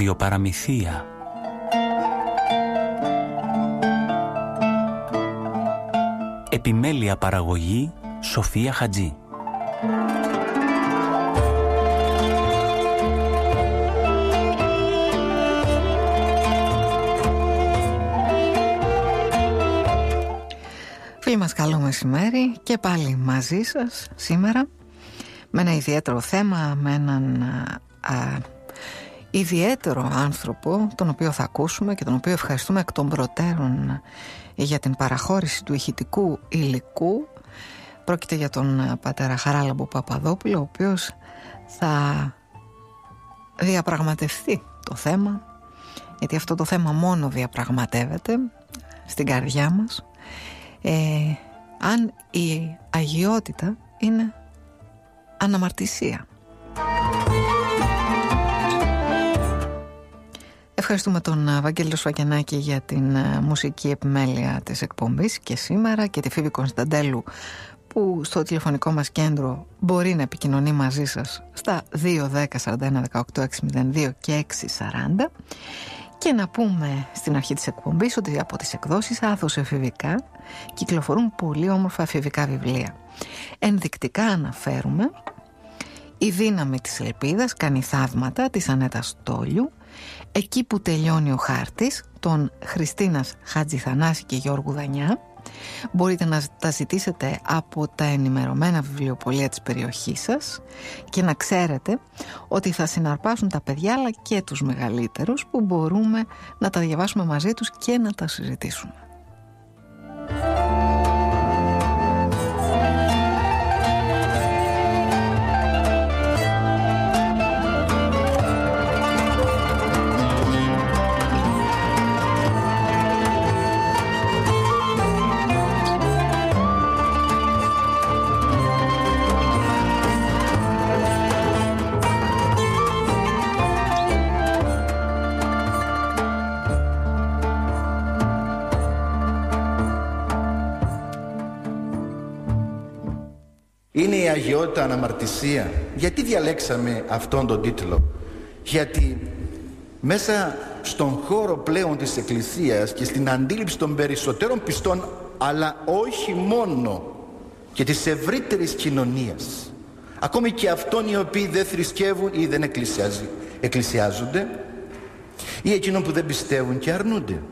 Ραδιοπαραμυθία. Επιμέλεια παραγωγή Σοφία Χατζή. Φίλοι μας καλό μεσημέρι και πάλι μαζί σας σήμερα με ένα ιδιαίτερο θέμα, με έναν ιδιαίτερο άνθρωπο τον οποίο θα ακούσουμε και τον οποίο ευχαριστούμε εκ των προτέρων για την παραχώρηση του ηχητικού υλικού. Πρόκειται για τον πατέρα Χαράλαμπο Παπαδόπουλο ο οποίος θα διαπραγματευτεί το θέμα γιατί αυτό το θέμα μόνο διαπραγματεύεται στην καρδιά μας. Ε, αν η αγιότητα είναι αναμαρτησία Ευχαριστούμε τον Βαγγέλιο Σφακιανάκη για την ε, μουσική επιμέλεια της εκπομπής και σήμερα και τη Φίβη Κωνσταντέλου που στο τηλεφωνικό μας κέντρο μπορεί να επικοινωνεί μαζί σας στα 2, 10, 41, 18, 602 και 640 και να πούμε στην αρχή της εκπομπής ότι από τις εκδόσεις Άθος Εφηβικά κυκλοφορούν πολύ όμορφα εφηβικά βιβλία. Ενδεικτικά αναφέρουμε «Η δύναμη της ελπίδας κάνει θαύματα» της Ανέτας Τόλιου Εκεί που τελειώνει ο χάρτης των Χριστίνας Χατζηθανάση και Γιώργου Δανιά μπορείτε να τα ζητήσετε από τα ενημερωμένα βιβλιοπολία της περιοχής σας και να ξέρετε ότι θα συναρπάσουν τα παιδιά αλλά και τους μεγαλύτερους που μπορούμε να τα διαβάσουμε μαζί τους και να τα συζητήσουμε. Είναι η αγιότητα αναμαρτησία. Γιατί διαλέξαμε αυτόν τον τίτλο; Γιατί μέσα στον χώρο πλέον της Εκκλησίας και στην αντίληψη των περισσότερων πιστών αλλά όχι μόνο και της ευρύτερης κοινωνίας ακόμη και αυτών οι οποίοι δεν θρησκεύουν ή δεν εκκλησιάζονται ή εκείνων που δεν πιστεύουν και αρνούνται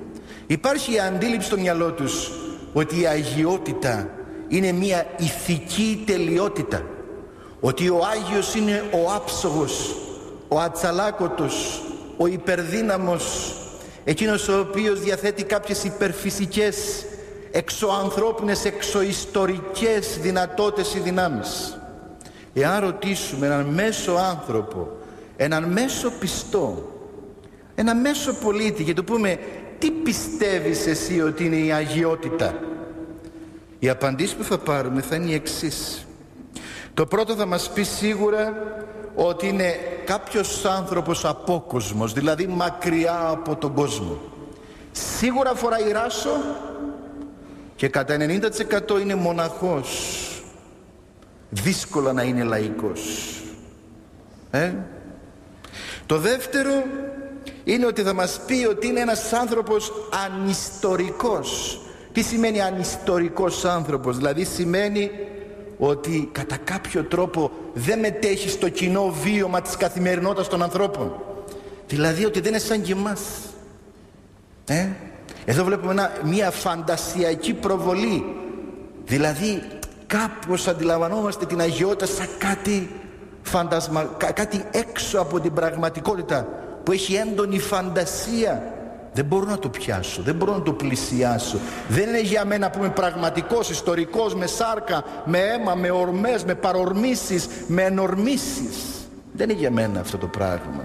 υπάρχει η αντίληψη στο μυαλό τους ότι η αγιότητα είναι μια ηθική τελειότητα. Ότι ο Άγιος είναι ο άψογος ο ατσαλάκωτος ο υπερδύναμος εκείνος ο οποίος διαθέτει κάποιες υπερφυσικές εξωανθρώπινες εξωιστορικές δυνατότητες ή δυνάμεις. Εάν ρωτήσουμε έναν μέσο άνθρωπο έναν μέσο πιστό ένα μέσο πολίτη και του πούμε τι πιστεύεις εσύ ότι είναι η αγιότητα η απαντήση που θα πάρουμε θα είναι η εξής. Το πρώτο θα μας πει σίγουρα ότι είναι κάποιος άνθρωπος απόκοσμος, δηλαδή μακριά από τον κόσμο. Σίγουρα φοράει ράσο και κατά 90% είναι μοναχός. Δύσκολα να είναι λαϊκός. Ε; Το δεύτερο είναι ότι θα μας πει ότι είναι ένας άνθρωπος ανιστορικός τι σημαίνει ανιστορικός άνθρωπος, δηλαδή σημαίνει ότι κατά κάποιο τρόπο δεν μετέχει στο κοινό βίωμα της καθημερινότητας των ανθρώπων. Δηλαδή ότι δεν είναι σαν και εμάς. Ε; Εδώ βλέπουμε μια φαντασιακή προβολή. Δηλαδή κάπως αντιλαμβανόμαστε την αγιότητα σαν κάτι, φαντασμα, κάτι έξω από την πραγματικότητα που έχει έντονη φαντασία δεν μπορώ να το πιάσω, δεν μπορώ να το πλησιάσω. Δεν είναι για μένα που είμαι πραγματικός, ιστορικός, με σάρκα, με αίμα, με ορμές, με παρορμήσεις, με ενορμήσεις. Δεν είναι για μένα αυτό το πράγμα.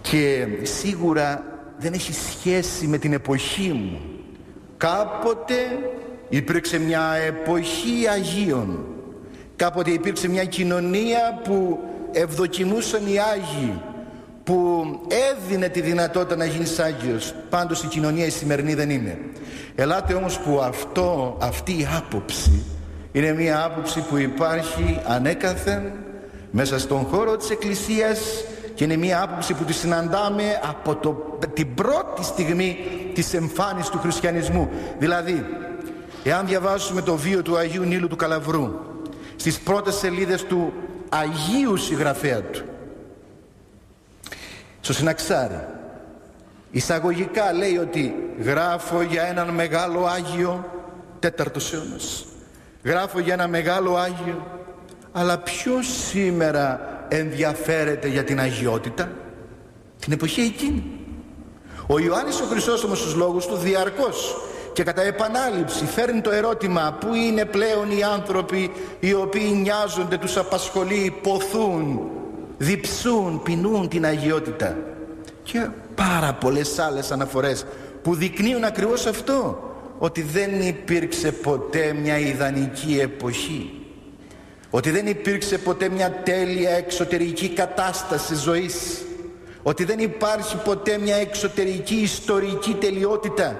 Και σίγουρα δεν έχει σχέση με την εποχή μου. Κάποτε υπήρξε μια εποχή Αγίων. Κάποτε υπήρξε μια κοινωνία που ευδοκιμούσαν οι Άγιοι που έδινε τη δυνατότητα να γίνεις Άγιος πάντως η κοινωνία η σημερινή δεν είναι ελάτε όμως που αυτό, αυτή η άποψη είναι μια άποψη που υπάρχει ανέκαθεν μέσα στον χώρο της Εκκλησίας και είναι μια άποψη που τη συναντάμε από το, την πρώτη στιγμή της εμφάνισης του χριστιανισμού. Δηλαδή, εάν διαβάσουμε το βίο του Αγίου Νίλου του Καλαβρού στις πρώτες σελίδες του Αγίου συγγραφέα του στο Συναξάρι εισαγωγικά λέει ότι γράφω για έναν μεγάλο Άγιο τέταρτος αιώνας. Γράφω για ένα μεγάλο Άγιο αλλά ποιος σήμερα ενδιαφέρεται για την αγιότητα; Την εποχή εκείνη. Ο Ιωάννης ο Χρυσόστομος στους λόγους του διαρκώς και κατά επανάληψη φέρνει το ερώτημα πού είναι πλέον οι άνθρωποι οι οποίοι νοιάζονται, τους απασχολεί, ποθούν, διψούν, πεινούν την αγιότητα. Και πάρα πολλές άλλες αναφορές που δεικνύουν ακριβώς αυτό ότι δεν υπήρξε ποτέ μια ιδανική εποχή. Ότι δεν υπήρξε ποτέ μια τέλεια εξωτερική κατάσταση ζωής. Ότι δεν υπάρχει ποτέ μια εξωτερική ιστορική τελειότητα.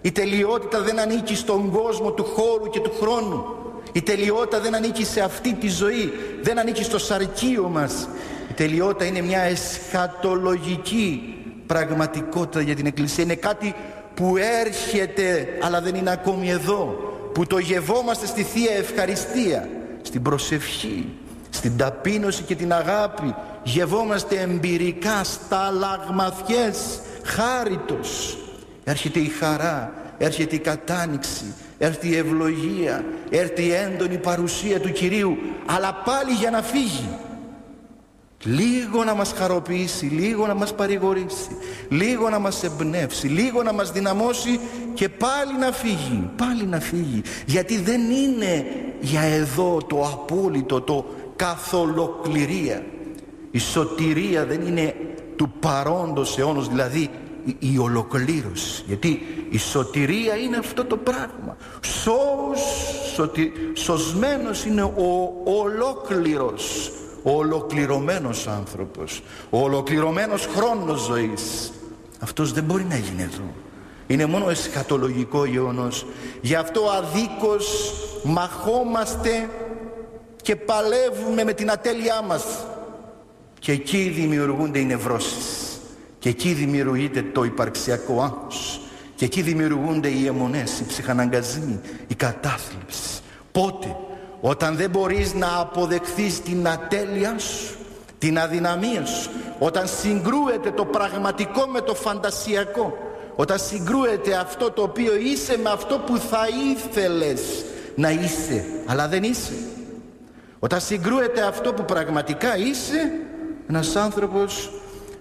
Η τελειότητα δεν ανήκει στον κόσμο του χώρου και του χρόνου η τελειότητα δεν ανήκει σε αυτή τη ζωή δεν ανήκει στο σαρκείο μας. Η τελειότητα είναι μια εσχατολογική πραγματικότητα για την Εκκλησία. Είναι κάτι που έρχεται αλλά δεν είναι ακόμη εδώ που το γευόμαστε στη Θεία Ευχαριστία στην προσευχή στην ταπείνωση και την αγάπη. Γευόμαστε εμπειρικά στα λαγμαθιές χάριτος. Έρχεται η χαρά έρχεται η κατάνοιξη έρχεται η ευλογία έρχεται η έντονη παρουσία του Κυρίου αλλά πάλι για να φύγει λίγο να μας χαροποιήσει, λίγο να μας παρηγορήσει, λίγο να μας εμπνεύσει, λίγο να μας δυναμώσει και πάλι να φύγει, πάλι να φύγει. Γιατί δεν είναι για εδώ το απόλυτο, το καθολοκληρία. Η σωτηρία δεν είναι του παρόντος αιώνος, δηλαδή η, ολοκλήρωση. Γιατί η σωτηρία είναι αυτό το πράγμα. Σως, σωτι, σωσμένος είναι ο ολόκληρος ο ολοκληρωμένος άνθρωπος ο ολοκληρωμένος χρόνος ζωής. Αυτός δεν μπορεί να γίνει εδώ. Είναι μόνο εσχατολογικό γεγονός. Γι' αυτό αδίκως μαχόμαστε και παλεύουμε με την ατέλειά μας. Και εκεί δημιουργούνται οι νευρώσεις και εκεί δημιουργείται το υπαρξιακό άγχος. Και εκεί δημιουργούνται οι αιμονές, οι ψυχαναγκασμοί, η κατάθλιψη πότε; Όταν δεν μπορείς να αποδεχθείς την ατέλεια σου την αδυναμία σου. Όταν συγκρούεται το πραγματικό με το φαντασιακό. Όταν συγκρούεται αυτό το οποίο είσαι με αυτό που θα ήθελες να είσαι αλλά δεν είσαι. Όταν συγκρούεται αυτό που πραγματικά είσαι ένας άνθρωπος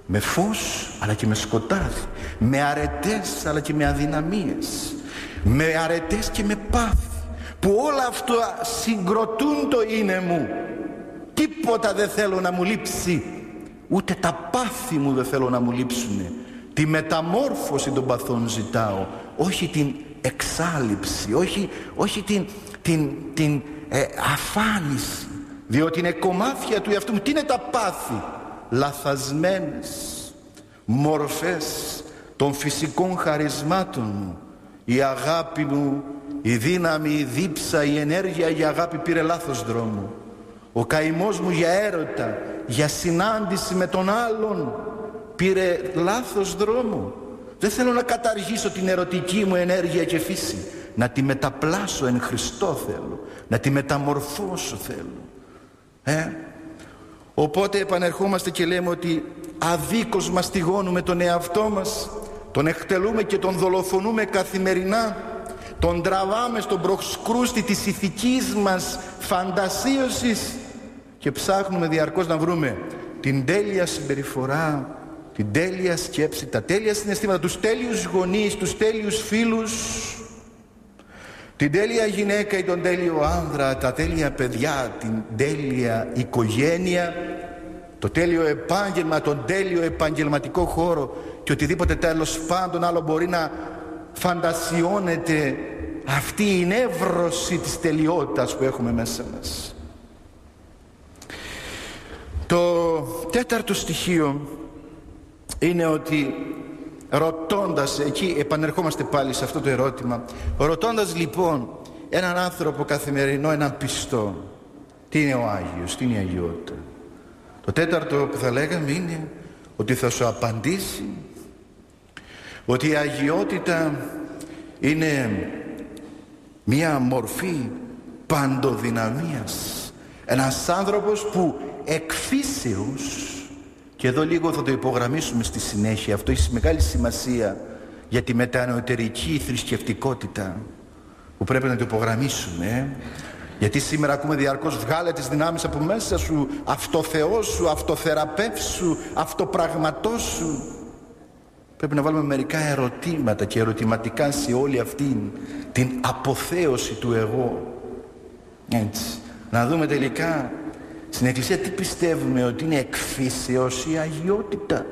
με φως αλλά και με σκοτάδι. Με αρετές αλλά και με αδυναμίες. Με αρετές και με πάθη. Που όλα αυτά συγκροτούν το είναι μου. Τίποτα δεν θέλω να μου λείψει. Ούτε τα πάθη μου δεν θέλω να μου λείψουν τη μεταμόρφωση των παθών ζητάω. Όχι την εξάλληψη όχι, όχι την, την, την ε, αφάνιση. Διότι είναι κομμάτια του εαυτού μου. Τι είναι τα πάθη; Λαθασμένες μορφές των φυσικών χαρισμάτων μου η αγάπη μου η δύναμη, η δίψα, η ενέργεια για αγάπη πήρε λάθος δρόμο. Ο καημός μου για έρωτα, για συνάντηση με τον άλλον πήρε λάθος δρόμο. Δεν θέλω να καταργήσω την ερωτική μου ενέργεια και φύση. Να τη μεταπλάσω εν Χριστώ θέλω. Να τη μεταμορφώσω θέλω. Ε; Οπότε επανερχόμαστε και λέμε ότι αδίκως μαστιγώνουμε τον εαυτό μας. Τον εκτελούμε και τον δολοφονούμε καθημερινά τον τραβάμε στον προσκρούστη της ηθικής μας φαντασίωσης και ψάχνουμε διαρκώς να βρούμε την τέλεια συμπεριφορά, την τέλεια σκέψη, τα τέλεια συναισθήματα, τους τέλειους γονείς, τους τέλειους φίλους, την τέλεια γυναίκα ή τον τέλειο άνδρα, τα τέλεια παιδιά, την τέλεια οικογένεια, το τέλειο επάγγελμα, τον τέλειο επαγγελματικό χώρο και οτιδήποτε τέλος πάντων άλλο μπορεί να φαντασιώνεται αυτή η νεύρωση της τελειότητας που έχουμε μέσα μας. Το τέταρτο στοιχείο είναι ότι ρωτώντας, εκεί επανερχόμαστε πάλι σε αυτό το ερώτημα, ρωτώντας λοιπόν έναν άνθρωπο καθημερινό, έναν πιστό, τι είναι ο Άγιος, τι είναι η Αγιότητα. Το τέταρτο που θα λέγαμε είναι ότι θα σου απαντήσει ότι η αγιότητα είναι μία μορφή παντοδυναμίας ένας άνθρωπος που εκφύσεως και εδώ λίγο θα το υπογραμμίσουμε στη συνέχεια. Αυτό έχει μεγάλη σημασία για τη μετανοητερική θρησκευτικότητα που πρέπει να το υπογραμμίσουμε. Ε. γιατί σήμερα ακούμε διαρκώς βγάλε τις δυνάμεις από μέσα σου αυτοθεώσου, αυτοθεραπεύσου, αυτοπραγματώσου πρέπει να βάλουμε μερικά ερωτήματα και ερωτηματικά σε όλη αυτή την αποθέωση του εγώ. Έτσι. Να δούμε τελικά στην Εκκλησία τι πιστεύουμε ότι είναι εκφύσεως η αγιότητα.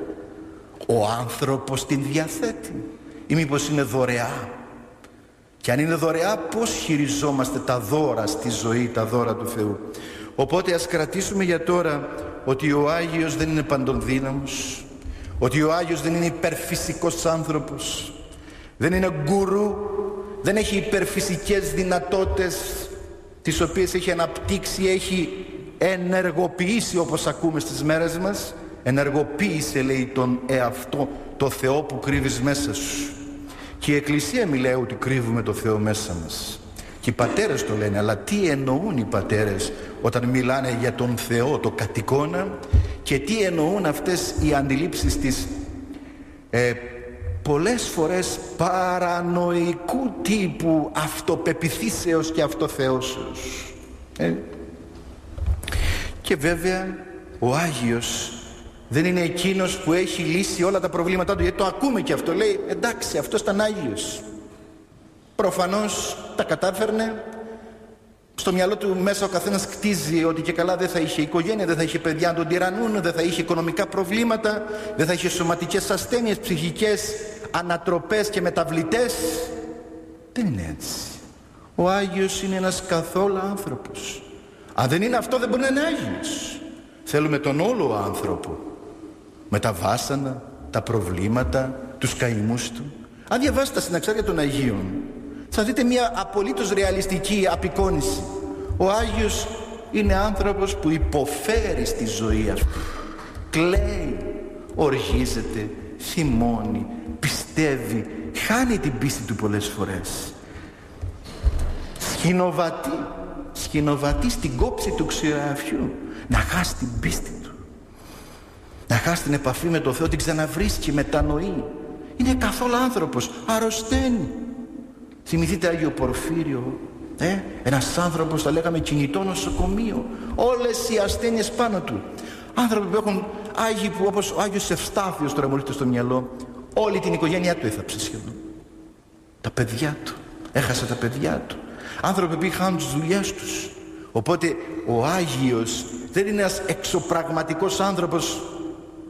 Ο άνθρωπος την διαθέτει. Ή μήπως είναι δωρεά. Και αν είναι δωρεά πώς χειριζόμαστε τα δώρα στη ζωή τα δώρα του Θεού. Οπότε ας κρατήσουμε για τώρα ότι ο Άγιος δεν είναι παντοδύναμος ότι ο Άγιος δεν είναι υπερφυσικός άνθρωπος δεν είναι γκουρού δεν έχει υπερφυσικές δυνατότητες τις οποίες έχει αναπτύξει, έχει ενεργοποιήσει όπως ακούμε στις μέρες μας ενεργοποίησε λέει τον εαυτό το Θεό που κρύβεις μέσα σου. Και η Εκκλησία μιλάει ότι κρύβουμε το Θεό μέσα μας. Και οι πατέρες το λένε αλλά τι εννοούν οι πατέρες όταν μιλάνε για τον Θεό το κατοικώνα και τι εννοούν αυτές οι αντιλήψεις της ε, πολλές φορές παρανοϊκού τύπου αυτοπεπιθήσεως και αυτοθεώσεως. Ε; Και βέβαια ο Άγιος δεν είναι εκείνος που έχει λύσει όλα τα προβλήματά του γιατί το ακούμε και αυτό λέει εντάξει αυτός ήταν Άγιος προφανώς τα κατάφερνε στο μυαλό του μέσα ο καθένας κτίζει ότι και καλά δεν θα είχε οικογένεια, δεν θα είχε παιδιά να τον τυραννούν, δεν θα είχε οικονομικά προβλήματα, δεν θα είχε σωματικές ασθένειες, ψυχικές ανατροπές και μεταβλητές. Δεν είναι έτσι. Ο Άγιος είναι ένας καθόλου άνθρωπος. Αν δεν είναι αυτό δεν μπορεί να είναι Άγιος. Θέλουμε τον όλο άνθρωπο. Με τα βάσανα, τα προβλήματα, τους καημούς του. Αν διαβάσετε τα συναξάρια των Αγίων θα δείτε μια απολύτως ρεαλιστική απεικόνηση. Ο Άγιος είναι άνθρωπος που υποφέρει στη ζωή αυτή. Κλαίει, οργίζεται, θυμώνει, πιστεύει, χάνει την πίστη του πολλές φορές. Σχηνοβατεί, σχηνοβατεί στην κόψη του ξηραφιού να χάσει την πίστη του. Να χάσει την επαφή με το Θεό, την ξαναβρίσκει, μετανοεί. Είναι καθόλου άνθρωπος, αρρωσταίνει. Θυμηθείτε Άγιο Πορφύριο, ε, ένας άνθρωπος θα λέγαμε κινητό νοσοκομείο. Όλες οι ασθένειες πάνω του. Άνθρωποι που έχουν Άγιοι που όπως ο Άγιος Ευστάθιος τώρα μου στο μυαλό όλη την οικογένειά του έθαψε σχεδόν. Τα παιδιά του. Έχασε τα παιδιά του. Άνθρωποι που είχαν τις δουλειές τους. Οπότε ο Άγιος δεν είναι ένας εξωπραγματικός άνθρωπος.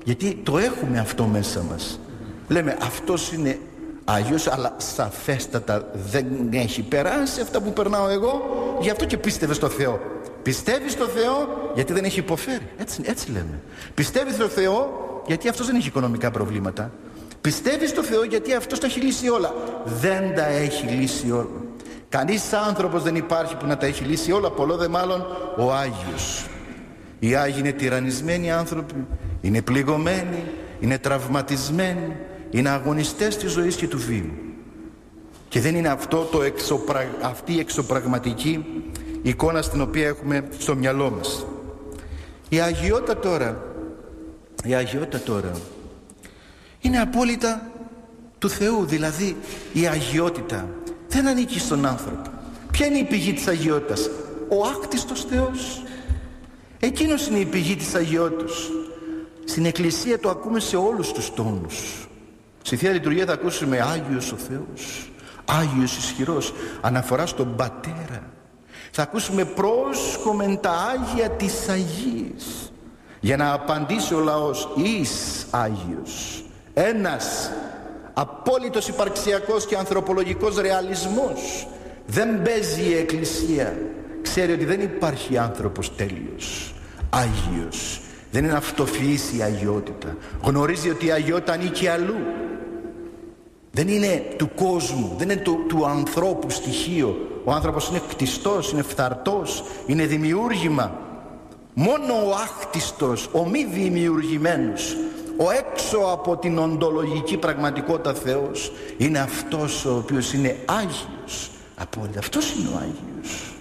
Γιατί το έχουμε αυτό μέσα μας. Λέμε αυτός είναι Άγιος αλλά σαφέστατα δεν έχει περάσει αυτά που περνάω εγώ. Γι' αυτό και πίστευε στο Θεό. Πιστεύεις στο Θεό γιατί δεν έχει υποφέρει. Έτσι, έτσι λέμε. Πιστεύεις στο Θεό γιατί αυτός δεν έχει οικονομικά προβλήματα. Πιστεύεις στο Θεό γιατί αυτός τα έχει λύσει όλα. Δεν τα έχει λύσει όλα κανείς άνθρωπος δεν υπάρχει που να τα έχει λύσει όλα πολλό δε μάλλον ο Άγιος. Οι Άγιοι είναι τυραννισμένοι άνθρωποι είναι πληγωμένοι είναι τραυματισμένοι είναι αγωνιστές της ζωής και του βίου. Και δεν είναι αυτό το εξωπρα... αυτή η εξωπραγματική εικόνα στην οποία έχουμε στο μυαλό μας. Η αγιότητα τώρα η αγιότητα τώρα είναι απόλυτα του Θεού δηλαδή η αγιότητα δεν ανήκει στον άνθρωπο. Ποια είναι η πηγή της αγιότητας; Ο άκτιστος Θεός. Εκείνος είναι η πηγή της αγιότητας. Στην Εκκλησία το ακούμε σε όλους τους τόνους. Στη Θεία Λειτουργία θα ακούσουμε Άγιος ο Θεός Άγιος ισχυρός Αναφορά στον Πατέρα. Θα ακούσουμε πρόσκομεν τα Άγια της Αγίας Για να απαντήσει ο λαός Εις Άγιος Ένας απόλυτος υπαρξιακός και ανθρωπολογικός ρεαλισμός. Δεν παίζει η Εκκλησία. Ξέρει ότι δεν υπάρχει άνθρωπος τέλειος Άγιος. Δεν είναι αυτοφυής η αγιότητα. Γνωρίζει ότι η αγιότητα ανήκει αλλού. Δεν είναι του κόσμου, δεν είναι του, του ανθρώπου στοιχείο. Ο άνθρωπος είναι κτιστός, είναι φθαρτός, είναι δημιούργημα. Μόνο ο άχτιστος, ο μη δημιουργημένος, ο έξω από την οντολογική πραγματικότητα Θεός είναι αυτός ο οποίος είναι Άγιος απόλυτα. Αυτός είναι ο Άγιος.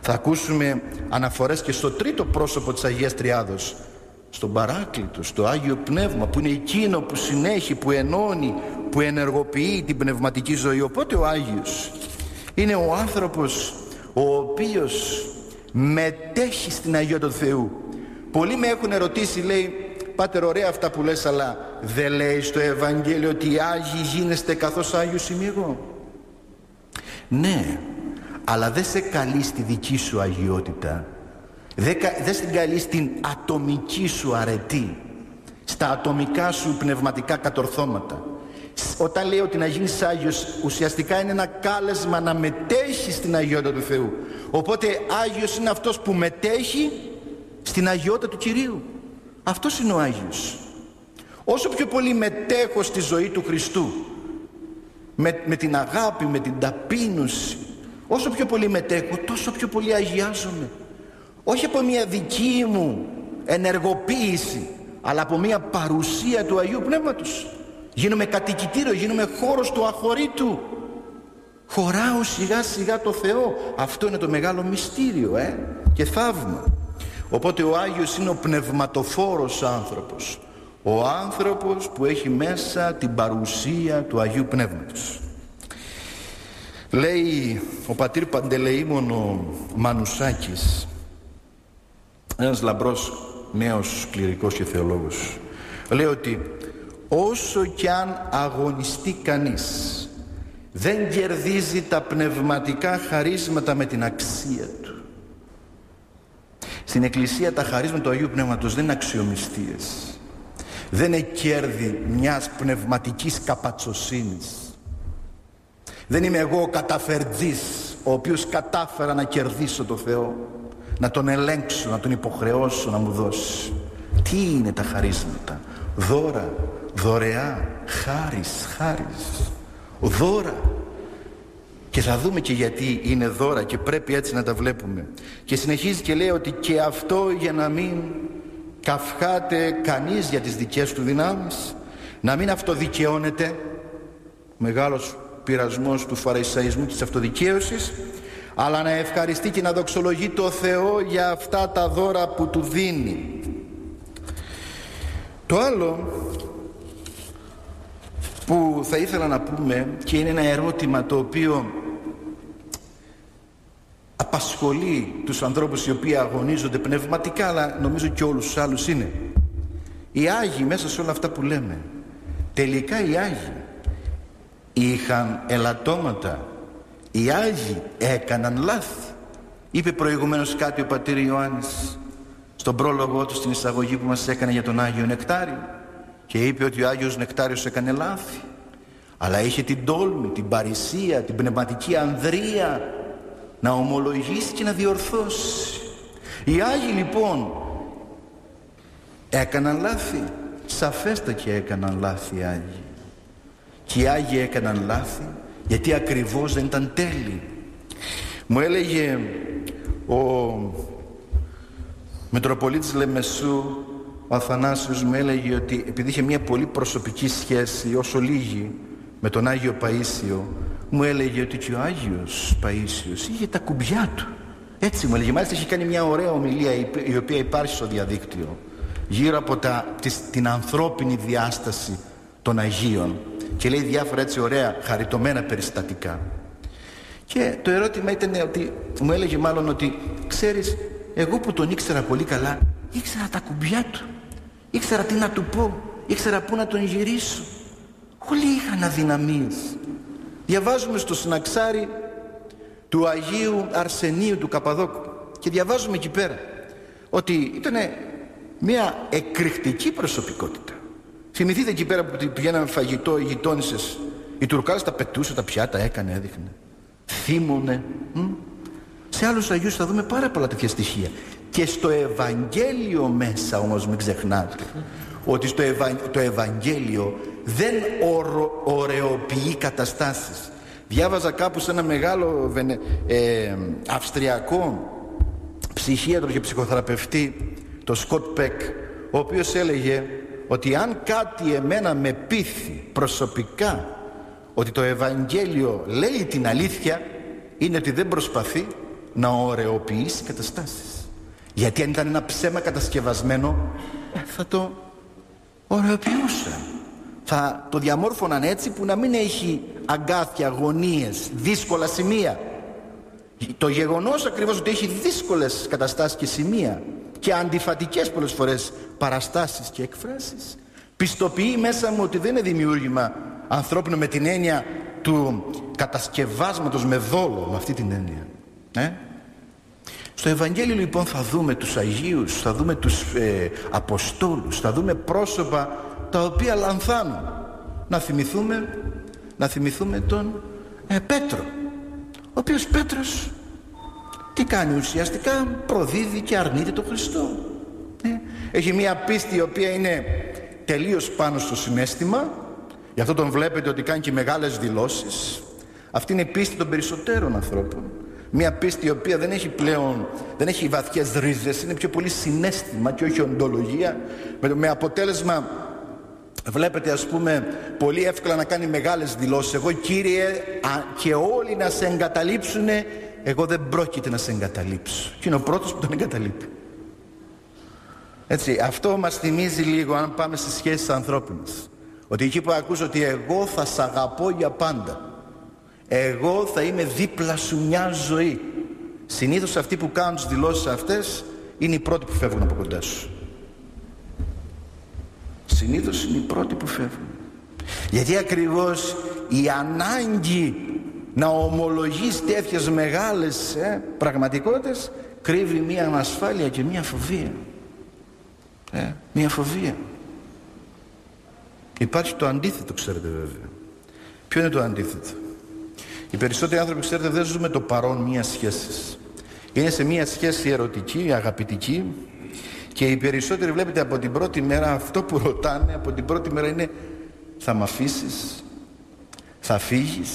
Θα ακούσουμε αναφορές και στο τρίτο πρόσωπο της Αγίας Τριάδος στον Παράκλητο, στο Άγιο Πνεύμα που είναι εκείνο που συνέχει, που ενώνει, που ενεργοποιεί την πνευματική ζωή. Οπότε ο Άγιος είναι ο άνθρωπος ο οποίος μετέχει στην Αγία του Θεού. Πολλοί με έχουν ερωτήσει, λέει, Πάτερ ωραία αυτά που λες, αλλά δεν λέει στο Ευαγγέλιο ότι οι Άγιοι γίνεστε καθώς Άγιος είμαι εγώ. Ναι, αλλά δεν σε καλεί στη δική σου αγιότητα. Δεν, δεν στην καλεί στην ατομική σου αρετή στα ατομικά σου πνευματικά κατορθώματα. Όταν λέει ότι να γίνεις Άγιος ουσιαστικά είναι ένα κάλεσμα να μετέχεις στην αγιότητα του Θεού. Οπότε Άγιος είναι αυτός που μετέχει στην αγιότητα του Κυρίου αυτός είναι ο Άγιος. Όσο πιο πολύ μετέχω στη ζωή του Χριστού με, με την αγάπη, με την ταπείνωση όσο πιο πολύ μετέχω τόσο πιο πολύ αγιάζομαι. Όχι από μια δική μου ενεργοποίηση αλλά από μια παρουσία του Αγίου Πνεύματος. Γίνομαι κατοικητήριο, γίνομαι χώρος του αχωρήτου χωράω σιγά σιγά το Θεό. Αυτό είναι το μεγάλο μυστήριο ε; και θαύμα οπότε ο Άγιος είναι ο πνευματοφόρος άνθρωπος. Ο άνθρωπος που έχει μέσα την παρουσία του Αγίου Πνεύματος. Λέει ο πατήρ Παντελεήμων ο Μανουσάκης ένας λαμπρός νέος κληρικός και θεολόγος λέει ότι όσο κι αν αγωνιστεί κανείς δεν κερδίζει τα πνευματικά χαρίσματα με την αξία του στην Εκκλησία τα χαρίσματα του Αγίου Πνεύματος δεν είναι αξιομιστίες δεν είναι κέρδη μιας πνευματικής καπατσοσύνης δεν είμαι εγώ ο καταφερτζής ο οποίος κατάφερα να κερδίσω το Θεό να τον ελέγξω, να τον υποχρεώσω να μου δώσει. Τι είναι τα χαρίσματα; Δώρα, δωρεά, χάρις, χάρις. Δώρα. Και θα δούμε και γιατί είναι δώρα και πρέπει έτσι να τα βλέπουμε. Και συνεχίζει και λέει ότι και αυτό για να μην καυχάται κανείς για τις δικές του δυνάμεις, να μην αυτοδικαιώνεται, μεγάλος πειρασμός του φαρισαϊσμού και της αυτοδικαίωσης, αλλά να ευχαριστεί και να δοξολογεί το Θεό για αυτά τα δώρα που του δίνει. Το άλλο που θα ήθελα να πούμε και είναι ένα ερώτημα το οποίο απασχολεί τους ανθρώπους οι οποίοι αγωνίζονται πνευματικά αλλά νομίζω και όλους τους άλλους είναι. Οι Άγιοι μέσα σε όλα αυτά που λέμε τελικά οι Άγιοι είχαν ελαττώματα. Οι Άγιοι έκαναν λάθη. Είπε προηγουμένως κάτι ο πατήρ Ιωάννης στον πρόλογο του στην εισαγωγή που μας έκανε για τον Άγιο Νεκτάριο. Και είπε ότι ο Άγιος Νεκτάριος έκανε λάθη. Αλλά είχε την τόλμη, την παρησία, την πνευματική ανδρεία να ομολογήσει και να διορθώσει. Οι Άγιοι λοιπόν έκαναν λάθη, σαφέστα και έκαναν λάθη οι Άγιοι. Και οι Άγιοι έκαναν λάθη γιατί ακριβώς δεν ήταν τέλειοι μου έλεγε ο Μητροπολίτης Λεμεσού ο Αθανάσιος μου έλεγε ότι επειδή είχε μια πολύ προσωπική σχέση όσο λίγη με τον Άγιο Παΐσιο μου έλεγε ότι και ο Άγιος Παΐσιος είχε τα κουμπιά του. Έτσι μου έλεγε. Μάλιστα είχε κάνει μια ωραία ομιλία η οποία υπάρχει στο διαδίκτυο γύρω από τα, την ανθρώπινη διάσταση των Αγίων. Και λέει διάφορα έτσι ωραία χαριτωμένα περιστατικά. Και το ερώτημα ήταν ότι μου έλεγε μάλλον ότι ξέρεις εγώ που τον ήξερα πολύ καλά ήξερα τα κουμπιά του. Ήξερα τι να του πω. Ήξερα πού να τον γυρίσω. Όλοι είχαν αδυναμίες διαβάζουμε στο συναξάρι του Αγίου Αρσενίου του Καπαδόκου και διαβάζουμε εκεί πέρα ότι ήταν μια εκρηκτική προσωπικότητα Θυμηθείτε εκεί πέρα που πηγαίναμε φαγητό, οι γειτόνισσες. Η Τουρκάλα τα πετούσε, τα πιάτα έκανε, έδειχνε. Θύμωνε. Σε άλλους Αγίους θα δούμε πάρα πολλά τέτοια στοιχεία. Και στο Ευαγγέλιο μέσα όμως μην ξεχνάτε ότι στο το Ευαγγέλιο δεν ορο... ωρεοποιεί καταστάσεις. Διάβαζα κάπου σε ένα μεγάλο βενε... ε, αυστριακό ψυχίατρο και ψυχοθεραπευτή, το Σκοτ Πεκ, ο οποίος έλεγε ότι αν κάτι εμένα με πείθει προσωπικά ότι το Ευαγγέλιο λέει την αλήθεια είναι ότι δεν προσπαθεί να ωρεοποιήσει καταστάσεις. Γιατί αν ήταν ένα ψέμα κατασκευασμένο ε, θα το ωρεοποιούσαν. Θα το διαμόρφωναν έτσι που να μην έχει αγκάθια, γωνίες, δύσκολα σημεία. Το γεγονός ακριβώς ότι έχει δύσκολες καταστάσεις και σημεία και αντιφατικές πολλές φορές παραστάσεις και εκφράσεις πιστοποιεί μέσα μου ότι δεν είναι δημιούργημα ανθρώπινο με την έννοια του κατασκευάσματος με δόλο με αυτή την έννοια ε; στο Ευαγγέλιο λοιπόν θα δούμε τους Αγίους θα δούμε τους ε, Αποστόλους θα δούμε πρόσωπα τα οποία λανθάνουν. Να θυμηθούμε να θυμηθούμε τον ε, Πέτρο ο οποίος Πέτρος τι κάνει ουσιαστικά προδίδει και αρνείται τον Χριστό. Ε, έχει μια πίστη η οποία είναι τελείως πάνω στο συνέστημα. Γι' αυτό τον βλέπετε ότι κάνει και μεγάλες δηλώσεις. Αυτή είναι η πίστη των περισσότερων ανθρώπων. Μια πίστη η οποία δεν έχει πλέον δεν έχει βαθιές ρίζες. Είναι πιο πολύ συνέστημα και όχι οντολογία. Με, με αποτέλεσμα βλέπετε ας πούμε πολύ εύκολα να κάνει μεγάλες δηλώσεις. Εγώ Κύριε α, και όλοι να σε εγκαταλείψουν εγώ δεν πρόκειται να σε εγκαταλείψω. Και είναι ο πρώτος που τον εγκαταλείπει. Έτσι, αυτό μας θυμίζει λίγο αν πάμε στις σχέσεις ανθρώπινες ότι εκεί που ακούς ότι εγώ θα σ' αγαπώ για πάντα. Εγώ θα είμαι δίπλα σου μια ζωή. Συνήθως αυτοί που κάνουν τις δηλώσεις αυτές είναι οι πρώτοι που φεύγουν από κοντά σου συνήθως είναι οι πρώτοι που φεύγουν. Γιατί ακριβώς η ανάγκη να ομολογείς τέτοιες μεγάλες ε, πραγματικότητες κρύβει μία ανασφάλεια και μία φοβία. Ε, μία φοβία. Υπάρχει το αντίθετο ξέρετε βέβαια. Ποιο είναι το αντίθετο; Οι περισσότεροι άνθρωποι ξέρετε δεν ζούμε το παρόν μίας σχέσης. Είναι σε μία σχέση ερωτική, αγαπητική και οι περισσότεροι βλέπετε από την πρώτη μέρα αυτό που ρωτάνε από την πρώτη μέρα είναι θα με αφήσεις, θα φύγεις,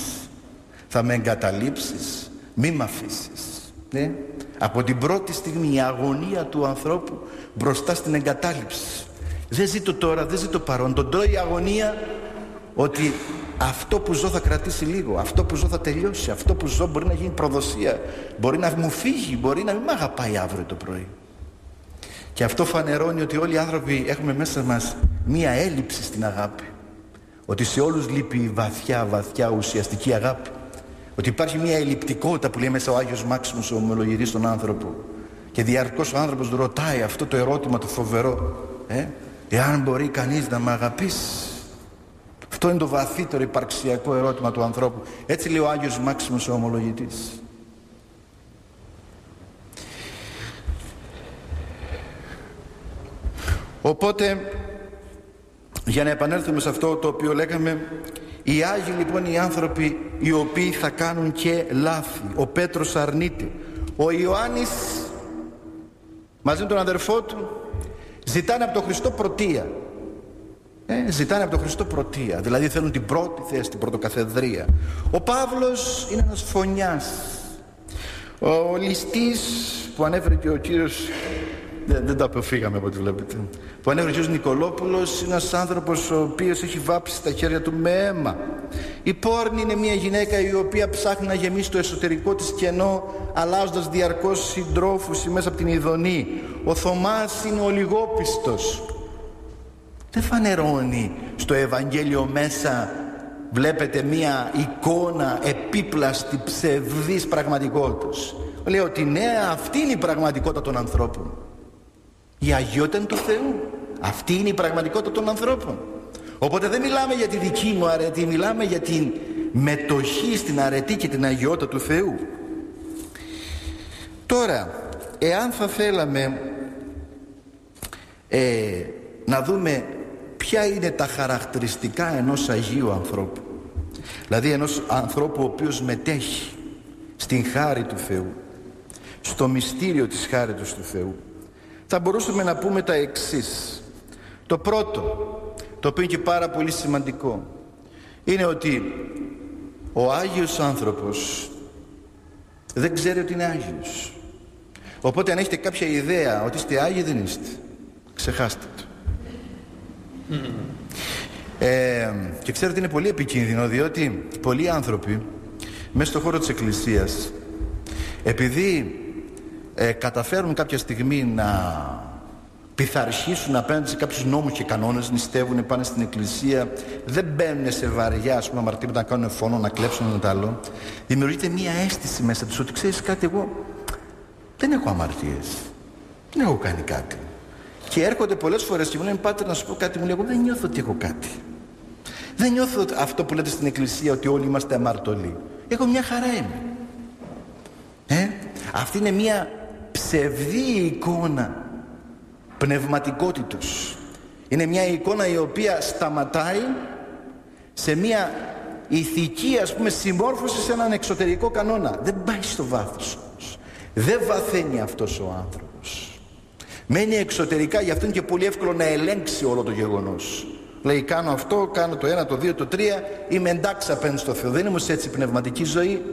θα με εγκαταλείψεις, μη με αφήσεις; Ναι. Από την πρώτη στιγμή η αγωνία του ανθρώπου μπροστά στην εγκατάλειψη. Δεν ζήτω τώρα, δεν ζήτω παρόν. Τον τρώει η αγωνία ότι αυτό που ζω θα κρατήσει λίγο, αυτό που ζω θα τελειώσει, αυτό που ζω μπορεί να γίνει προδοσία, μπορεί να μου φύγει, μπορεί να μην με αγαπάει αύριο το πρωί. Και αυτό φανερώνει ότι όλοι οι άνθρωποι έχουμε μέσα μας μία έλλειψη στην αγάπη. Ότι σε όλους λείπει βαθιά, βαθιά ουσιαστική αγάπη. Ότι υπάρχει μία ελλειπτικότητα που λέει μέσα ο Άγιος Μάξιμος ο ομολογητής στον άνθρωπο. Και διαρκώς ο άνθρωπος ρωτάει αυτό το ερώτημα το φοβερό. Ε, εάν μπορεί κανείς να με αγαπήσει; Αυτό είναι το βαθύτερο υπαρξιακό ερώτημα του ανθρώπου. Έτσι λέει ο Άγιος Μάξιμος ο ομολογητής. Οπότε για να επανέλθουμε σε αυτό το οποίο λέγαμε οι Άγιοι λοιπόν οι άνθρωποι οι οποίοι θα κάνουν και λάθη. Ο Πέτρος αρνείται. Ο Ιωάννης μαζί με τον αδερφό του ζητάνε από τον Χριστό πρωτεία. Ε, ζητάνε από τον Χριστό πρωτεία. Δηλαδή θέλουν την πρώτη θέση την πρωτοκαθεδρία. Ο Παύλος είναι ένας φωνιάς. Ο ληστής που ανέφερε και ο κύριος δεν, δεν τα αποφύγαμε από ό,τι βλέπετε. Που ανέφερε ο Νικολόπουλος είναι ένας άνθρωπος ο οποίος έχει βάψει τα χέρια του με αίμα. Η πόρνη είναι μια γυναίκα η οποία ψάχνει να γεμίσει το εσωτερικό της κενό αλλάζοντας διαρκώς συντρόφους μέσα από την ειδονή. Ο Θωμάς είναι ο λιγόπιστος. Δεν φανερώνει στο Ευαγγέλιο μέσα βλέπετε μια εικόνα επίπλαστη ψευδής πραγματικότητας. Λέει ότι ναι αυτή είναι η πραγματικότητα των ανθρώπων. Η αγιότητα του Θεού. Αυτή είναι η πραγματικότητα των ανθρώπων. Οπότε δεν μιλάμε για τη δική μου αρετή, μιλάμε για την μετοχή στην αρετή και την αγιότητα του Θεού. Τώρα, εάν θα θέλαμε ε, να δούμε ποια είναι τα χαρακτηριστικά ενός Αγίου ανθρώπου δηλαδή ενός ανθρώπου ο οποίος μετέχει στην χάρη του Θεού στο μυστήριο της χάριτος του Θεού θα μπορούσαμε να πούμε τα εξής. Το πρώτο, το οποίο είναι και πάρα πολύ σημαντικό, είναι ότι ο Άγιος άνθρωπος δεν ξέρει ότι είναι Άγιος. Οπότε αν έχετε κάποια ιδέα ότι είστε Άγιοι δεν είστε. Ξεχάστε το. Ε, και ξέρετε είναι πολύ επικίνδυνο διότι πολλοί άνθρωποι μέσα στον χώρο της Εκκλησίας επειδή ε, καταφέρουν κάποια στιγμή να πειθαρχήσουν απέναντι σε κάποιους νόμους και κανόνες, νηστεύουν, πάνε στην εκκλησία, δεν μπαίνουν σε βαριά ας πούμε, αμαρτήματα να κάνουν φόνο, να κλέψουν ένα άλλο, δημιουργείται μία αίσθηση μέσα τους ότι ξέρεις κάτι εγώ δεν έχω αμαρτίες, δεν έχω κάνει κάτι. Και έρχονται πολλές φορές και μου λένε πάτερ να σου πω κάτι, μου λέει εγώ δεν νιώθω ότι έχω κάτι. Δεν νιώθω αυτό που λέτε στην εκκλησία ότι όλοι είμαστε αμαρτωλοί. Εγώ μια χαρά είμαι. Ε; Αυτή είναι μια ψευδή εικόνα πνευματικότητος. Είναι μια εικόνα η οποία σταματάει σε μια ηθική ας πούμε συμμόρφωση σε έναν εξωτερικό κανόνα. Δεν πάει στο βάθος όμως. Δεν βαθαίνει αυτός ο άνθρωπος. Μένει εξωτερικά, γι' αυτό είναι και πολύ εύκολο να ελέγξει όλο το γεγονός. Λέει κάνω αυτό, κάνω το ένα, το δύο, το τρία, είμαι εντάξει απέναντι στο Θεό. Δεν είναι όμως έτσι πνευματική ζωή.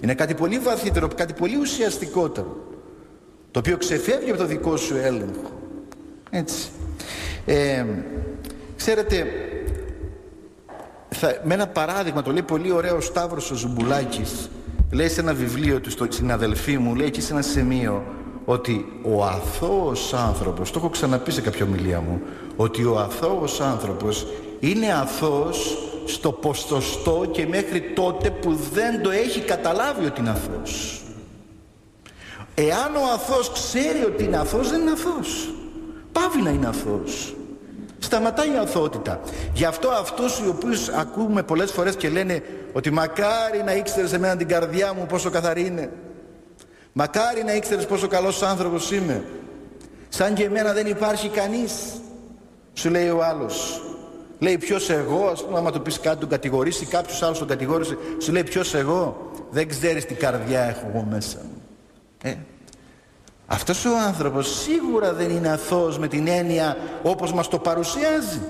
Είναι κάτι πολύ βαθύτερο, κάτι πολύ ουσιαστικότερο. Το οποίο ξεφεύγει από το δικό σου έλεγχο. Έτσι. Ε, ξέρετε, θα, με ένα παράδειγμα, το λέει πολύ ωραίο ο Σταύρος ο Ζουμπουλάκης, λέει σε ένα βιβλίο του στην αδελφή μου, λέει εκεί σε ένα σημείο, ότι ο αθώος άνθρωπος, το έχω ξαναπεί σε κάποια ομιλία μου, ότι ο αθώος άνθρωπος είναι αθώος στο ποστοστό και μέχρι τότε που δεν το έχει καταλάβει ότι είναι αθώος. Εάν ο αθώος ξέρει ότι είναι αθώος, δεν είναι αθώος. Πάβει να είναι αθώος. Σταματάει η αθωότητα. Γι' αυτό αυτούς οι οποίους ακούμε πολλές φορές και λένε ότι μακάρι να ήξερες σε μένα την καρδιά μου πόσο καθαρή είναι. Μακάρι να ήξερες πόσο καλός άνθρωπος είμαι. Σαν και εμένα δεν υπάρχει κανείς. Σου λέει ο άλλος. Λέει ποιος εγώ, ας πούμε, άμα του πεις κάτι, τον κατηγορήσει, κάποιος άλλος τον κατηγόρησε, σου λέει ποιος εγώ. Δεν ξέρεις τι καρδιά έχω εγώ μέσα μου. Ε, αυτός ο άνθρωπος σίγουρα δεν είναι αθώος με την έννοια όπως μας το παρουσιάζει.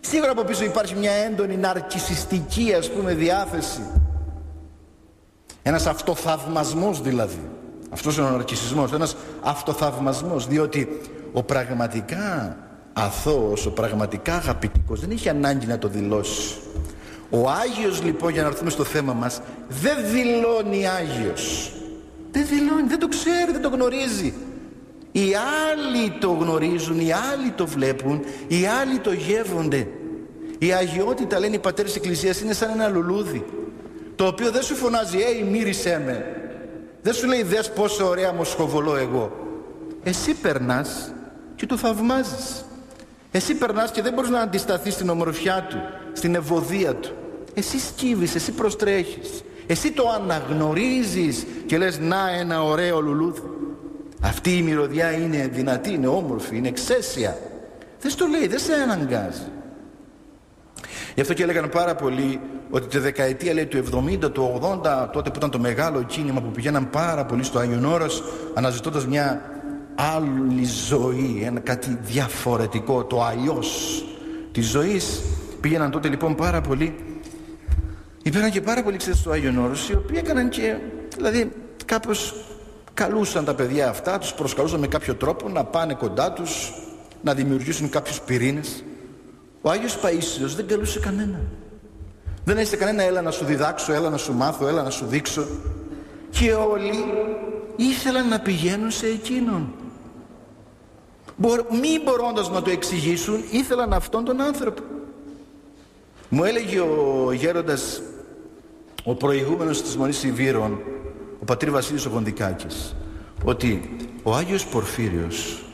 Σίγουρα από πίσω υπάρχει μια έντονη ναρκισιστική ας πούμε διάθεση. Ένας αυτοθαυμασμός δηλαδή. Αυτός είναι ο ναρκισισμός, ένας αυτοθαυμασμός διότι ο πραγματικά αθώος, ο πραγματικά αγαπητικός δεν έχει ανάγκη να το δηλώσει. Ο Άγιος λοιπόν για να έρθουμε στο θέμα μας δεν δηλώνει Άγιος. Δεν δηλώνει, δεν το ξέρει, δεν το γνωρίζει. Οι άλλοι το γνωρίζουν, οι άλλοι το βλέπουν, οι άλλοι το γεύονται. Η αγιότητα λένε οι πατέρες της Εκκλησίας είναι σαν ένα λουλούδι το οποίο δεν σου φωνάζει «Ει μύρισέ με» δεν σου λέει «Δες πόσο ωραία μου σχοβολώ εγώ» εσύ περνάς και το θαυμάζεις. Εσύ περνάς και δεν μπορείς να αντισταθείς στην ομορφιά του στην ευωδία του. Εσύ σκύβεις, εσύ προστρέχεις εσύ το αναγνωρίζεις και λες «Να ένα ωραίο λουλούδι» αυτή η μυρωδιά είναι δυνατή, είναι όμορφη, είναι εξαίσια δεν στο λέει, δεν σε αναγκάζει Γι' αυτό και έλεγαν πάρα πολύ ότι τη δεκαετία λέει, του 70, του 80, τότε που ήταν το μεγάλο κίνημα που πηγαίναν πάρα πολύ στο Άγιον Όρος αναζητώντας μια άλλη ζωή, ένα κάτι διαφορετικό, το αλλιώς της ζωής. Πήγαιναν τότε λοιπόν πάρα πολύ, υπήρχαν και πάρα πολλοί ξέρετε στο Άγιον Όρος, οι οποίοι έκαναν και, δηλαδή κάπως καλούσαν τα παιδιά αυτά, τους προσκαλούσαν με κάποιο τρόπο να πάνε κοντά τους, να δημιουργήσουν κάποιους πυρήνες. Ο Άγιος Παΐσιος δεν καλούσε κανένα. Δεν έστειλε κανένα έλα να σου διδάξω, έλα να σου μάθω, έλα να σου δείξω. Και όλοι ήθελαν να πηγαίνουν σε εκείνον. Μη μπορώντας να το εξηγήσουν, ήθελαν αυτόν τον άνθρωπο. Μου έλεγε ο γέροντας, ο προηγούμενος της Μονής Ιβύρων, ο πατήρ Βασίλης ο Γοντικάκης, ότι ο Άγιος Πορφύριος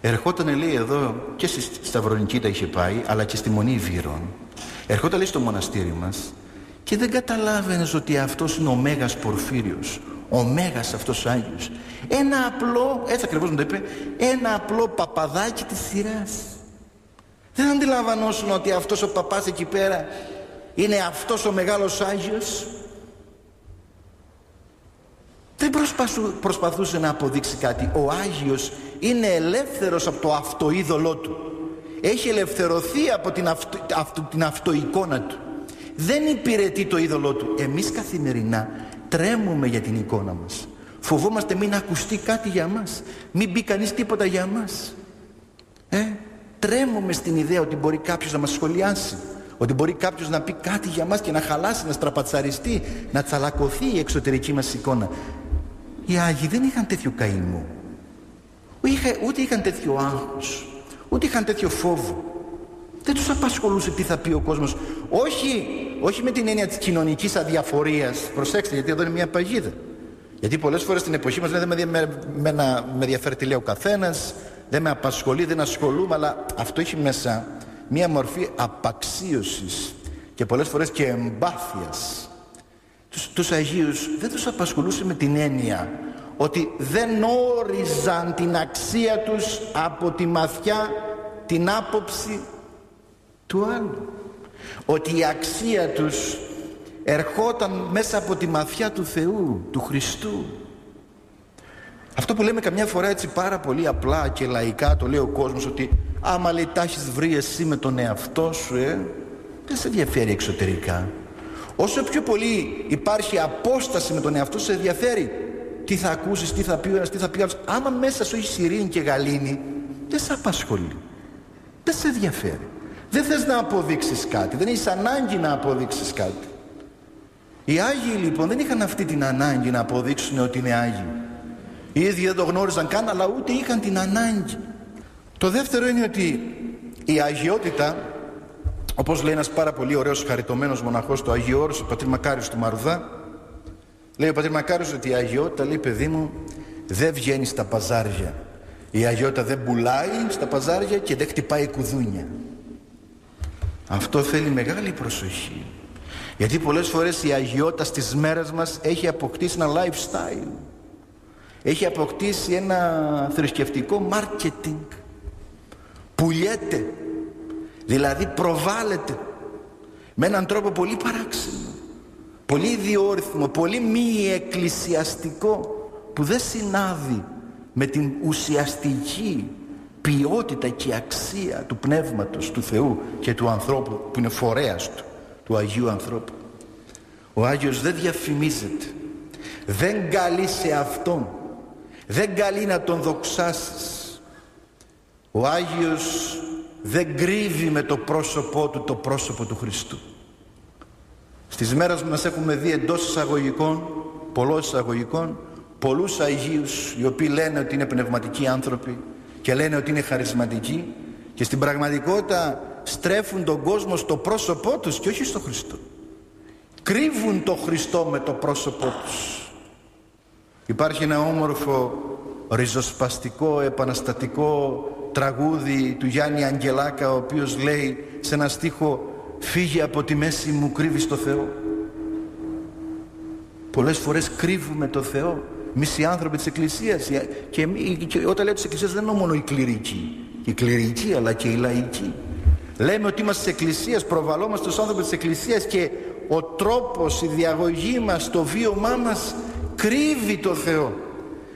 ερχόταν λέει εδώ και στη Σταυρονικήτα είχε πάει, αλλά και στη Μονή Ιβύρων Ερχόταν λέει στο μοναστήρι μας και δεν καταλάβαινες ότι αυτός είναι ο Μέγας Πορφύριος, ο Μέγας αυτός Άγιος. Ένα απλό, έτσι ακριβώς μου το είπε, ένα απλό παπαδάκι της σειράς. Δεν αντιλαμβανόσουν ότι αυτός ο παπάς εκεί πέρα είναι αυτός ο μεγάλος Άγιος. Δεν προσπαθούσε να αποδείξει κάτι. Ο Άγιος είναι ελεύθερος από το αυτοείδωλό του έχει ελευθερωθεί από την, αυτο, την αυτοεικόνα του δεν υπηρετεί το είδωλό του εμείς καθημερινά τρέμουμε για την εικόνα μας Φοβόμαστε μην ακουστεί κάτι για μας. Μην μπει κανείς τίποτα για μας. Ε, τρέμουμε στην ιδέα ότι μπορεί κάποιος να μας σχολιάσει. Ότι μπορεί κάποιος να πει κάτι για μας και να χαλάσει, να στραπατσαριστεί, να τσαλακωθεί η εξωτερική μας εικόνα. Οι Άγιοι δεν είχαν τέτοιο καημό. Ούτε είχαν τέτοιο άγχος. Ούτε είχαν τέτοιο φόβο. Δεν τους απασχολούσε τι θα πει ο κόσμος. Όχι, όχι με την έννοια της κοινωνικής αδιαφορίας. Προσέξτε γιατί εδώ είναι μια παγίδα. Γιατί πολλές φορές στην εποχή μας δεν με, με, με, με ενδιαφέρει τι λέει ο καθένας, δεν με απασχολεί, δεν ασχολούμαι, αλλά αυτό έχει μέσα μια μορφή απαξίωσης και πολλές φορές και εμπάθειας. Τους, τους Αγίους δεν τους απασχολούσε με την έννοια ότι δεν όριζαν την αξία τους από τη μαθιά την άποψη του άλλου. Ότι η αξία τους ερχόταν μέσα από τη μαθιά του Θεού, του Χριστού. Αυτό που λέμε καμιά φορά έτσι πάρα πολύ απλά και λαϊκά το λέει ο κόσμος ότι άμα λέει τα έχεις βρει εσύ με τον εαυτό σου ε, δεν σε ενδιαφέρει εξωτερικά. Όσο πιο πολύ υπάρχει απόσταση με τον εαυτό σου σε ενδιαφέρει τι θα ακούσεις, τι θα πεις ο ένας, τι θα πει άλλος. Άμα μέσα σου έχεις ειρήνη και γαλήνη δεν σε απασχολεί. Δεν σε ενδιαφέρει. Δεν θες να αποδείξεις κάτι. Δεν έχεις ανάγκη να αποδείξεις κάτι. Οι Άγιοι λοιπόν δεν είχαν αυτή την ανάγκη να αποδείξουν ότι είναι Άγιοι. Οι ίδιοι δεν το γνώριζαν καν αλλά ούτε είχαν την ανάγκη. Το δεύτερο είναι ότι η αγιότητα όπως λέει ένας πάρα πολύ ωραίος χαριτωμένος μοναχός του Αγίου Όρους, ο πατήρ Μακάριος του Μαρουδά λέει ο πατήρ Μακάριος ότι η αγιότητα λέει παιδί μου δεν βγαίνει στα παζάρια. Η αγιότητα δεν πουλάει στα παζάρια και δεν χτυπάει κουδούνια αυτό θέλει μεγάλη προσοχή. Γιατί πολλές φορές η αγιότητα στις μέρες μας έχει αποκτήσει ένα lifestyle έχει αποκτήσει ένα θρησκευτικό marketing πουλιέται δηλαδή προβάλλεται με έναν τρόπο πολύ παράξενο πολύ ιδιόρυθμο πολύ μη εκκλησιαστικό που δεν συνάδει με την ουσιαστική ποιότητα και αξία του πνεύματος του Θεού και του ανθρώπου που είναι φορέας του του Αγίου ανθρώπου. Ο Άγιος δεν διαφημίζεται δεν καλεί σε Αυτόν δεν καλεί να Τον δοξάσεις. Ο Άγιος δεν κρύβει με το πρόσωπό του το πρόσωπο του Χριστού. Στις μέρες μας έχουμε δει εντός εισαγωγικών πολλών εισαγωγικών πολλούς Αγίους οι οποίοι λένε ότι είναι πνευματικοί άνθρωποι και λένε ότι είναι χαρισματικοί και στην πραγματικότητα στρέφουν τον κόσμο στο πρόσωπό τους και όχι στο Χριστό. Κρύβουν το Χριστό με το πρόσωπό τους υπάρχει ένα όμορφο ριζοσπαστικό επαναστατικό τραγούδι του Γιάννη Αγγελάκα ο οποίος λέει σε ένα στίχο φύγε από τη μέση μου κρύβεις το Θεό πολλές φορές κρύβουμε το Θεό. Εμείς οι άνθρωποι της Εκκλησίας και, και όταν λέω της Εκκλησίας δεν είναι μόνο οι κληρικοί οι κληρικοί αλλά και οι λαϊκοί. Λέμε ότι είμαστε της Εκκλησίας προβαλόμαστε στους άνθρωπους της Εκκλησίας και ο τρόπος, η διαγωγή μας, το βίωμά μας κρύβει το Θεό.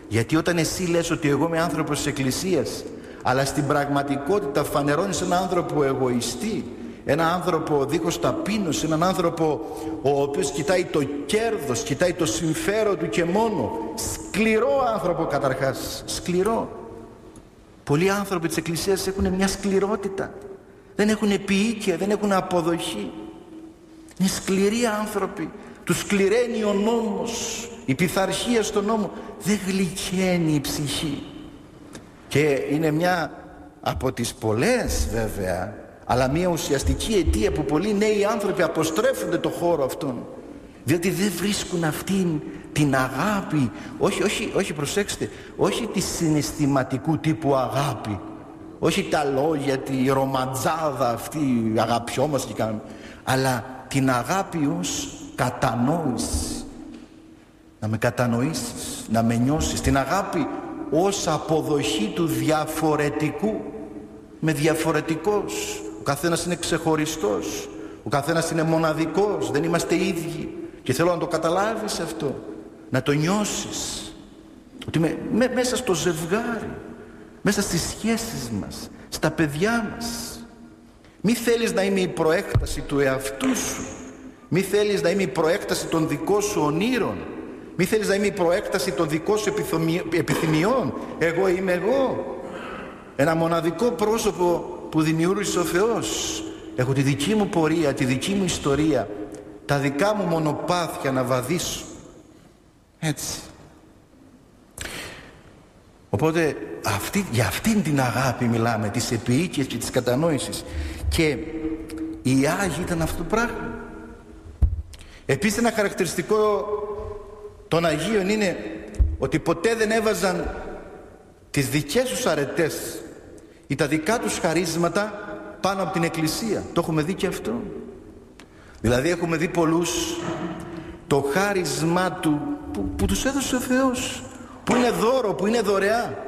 Γιατί όταν εσύ λες ότι εγώ είμαι άνθρωπος της Εκκλησίας αλλά στην πραγματικότητα φανερώνεις έναν άνθρωπο εγωιστή ένα άνθρωπο δίχως ταπείνωση έναν άνθρωπο ο οποίος κοιτάει το κέρδος κοιτάει το συμφέρον του και μόνο. Σκληρό άνθρωπο καταρχάς σκληρό. Πολλοί άνθρωποι της Εκκλησίας έχουν μια σκληρότητα. Δεν έχουν επίοικια, δεν έχουν αποδοχή. Είναι σκληροί άνθρωποι. Τους σκληραίνει ο νόμος η πειθαρχία στον νόμο δεν γλυκαίνει η ψυχή. Και είναι μια από τις πολλές βέβαια αλλά μια ουσιαστική αιτία που πολλοί νέοι άνθρωποι αποστρέφονται το χώρο αυτόν. Διότι δεν βρίσκουν αυτήν την αγάπη όχι, όχι, όχι προσέξτε όχι τη συναισθηματικού τύπου αγάπη. Όχι τα λόγια, τη ρομαντζάδα αυτή αγαπιόμαστε και κάνουμε αλλά την αγάπη ως κατανόηση να με κατανοήσεις, να με νιώσεις την αγάπη ως αποδοχή του διαφορετικού με διαφορετικός. Ο καθένας είναι ξεχωριστός ο καθένας είναι μοναδικός δεν είμαστε ίδιοι. Και θέλω να το καταλάβεις αυτό να το νιώσεις. Ότι με, μέσα στο ζευγάρι μέσα στις σχέσεις μας στα παιδιά μας. Μη θέλεις να είμαι η προέκταση του εαυτού σου. Μη θέλεις να είμαι η προέκταση των δικών σου ονείρων Μη θέλεις να είμαι η προέκταση των δικών σου επιθυμιών. Εγώ είμαι εγώ. Ένα μοναδικό πρόσωπο που δημιούργησε ο Θεός. Έχω τη δική μου πορεία, τη δική μου ιστορία, τα δικά μου μονοπάθια να βαδίσω. Έτσι. Οπότε αυτή, για αυτήν την αγάπη μιλάμε, τις επίοικες και τις κατανόησης. Και οι Άγιοι ήταν αυτό το πράγμα. Επίσης ένα χαρακτηριστικό των Αγίων είναι ότι ποτέ δεν έβαζαν τις δικές τους αρετές ή τα δικά τους χαρίσματα πάνω από την Εκκλησία. Το έχουμε δει και αυτό. Δηλαδή έχουμε δει πολλούς το χάρισμά του που, που τους έδωσε ο Θεός που είναι δώρο, που είναι δωρεά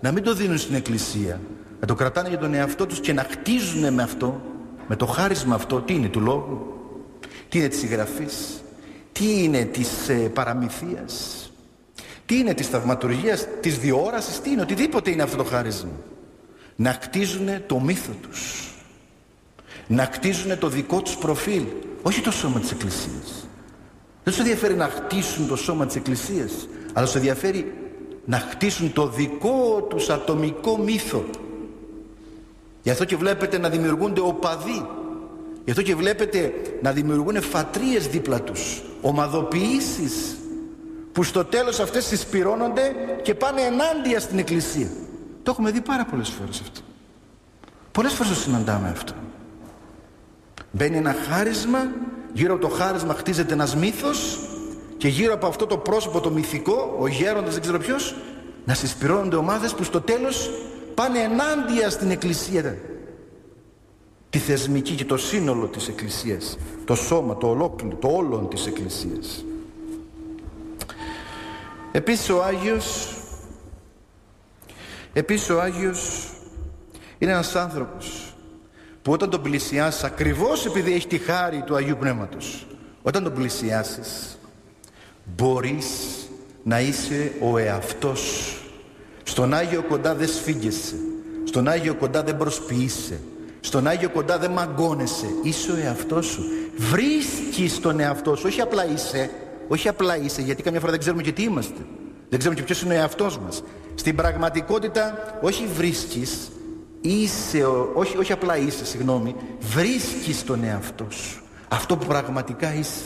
να μην το δίνουν στην Εκκλησία να το κρατάνε για τον εαυτό τους και να χτίζουν με αυτό με το χάρισμα αυτό τι είναι του Λόγου τι είναι της συγγραφής τι είναι της ε, παραμυθίας; Τι είναι της θαυματουργίας της διόρασης; Τι είναι οτιδήποτε είναι αυτό το χάρισμα; Να χτίζουν το μύθο τους. Να χτίζουν το δικό τους προφίλ. Όχι το σώμα της Εκκλησίας. Δεν σου ενδιαφέρει να χτίσουν το σώμα της Εκκλησίας αλλά σου ενδιαφέρει να χτίσουν το δικό τους ατομικό μύθο. Γι' αυτό και βλέπετε να δημιουργούνται οπαδοί. Γι' αυτό και βλέπετε να δημιουργούν φατρίες δίπλα τους ομαδοποιήσεις που στο τέλος αυτές συσπυρώνονται και πάνε ενάντια στην Εκκλησία. Το έχουμε δει πάρα πολλές φορές αυτό. Πολλές φορές το συναντάμε αυτό. Μπαίνει ένα χάρισμα γύρω από το χάρισμα χτίζεται ένας μύθος και γύρω από αυτό το πρόσωπο το μυθικό ο γέροντας δεν ξέρω ποιος να συσπυρώνονται ομάδες που στο τέλος πάνε ενάντια στην Εκκλησία τη θεσμική και το σύνολο της Εκκλησίας. Το σώμα, το ολόκληρο, το όλον της Εκκλησίας. Επίσης ο Άγιος επίσης ο Άγιος είναι ένας άνθρωπος που όταν τον πλησιάσεις ακριβώς επειδή έχει τη χάρη του Αγίου Πνεύματος όταν τον πλησιάσεις μπορείς να είσαι ο εαυτός. Στον Άγιο κοντά δεν σφίγγεσαι. Στον Άγιο κοντά δεν προσποιείσαι στον Άγιο κοντά δεν μαγκώνεσαι. Είσαι ο εαυτός σου. Βρίσκεις τον εαυτό σου. Όχι απλά είσαι. Όχι απλά είσαι γιατί καμιά φορά δεν ξέρουμε και τι είμαστε. Δεν ξέρουμε και ποιος είναι ο εαυτός μας. Στην πραγματικότητα όχι βρίσκεις είσαι, όχι, όχι απλά είσαι συγγνώμη βρίσκεις τον εαυτό σου. Αυτό που πραγματικά είσαι.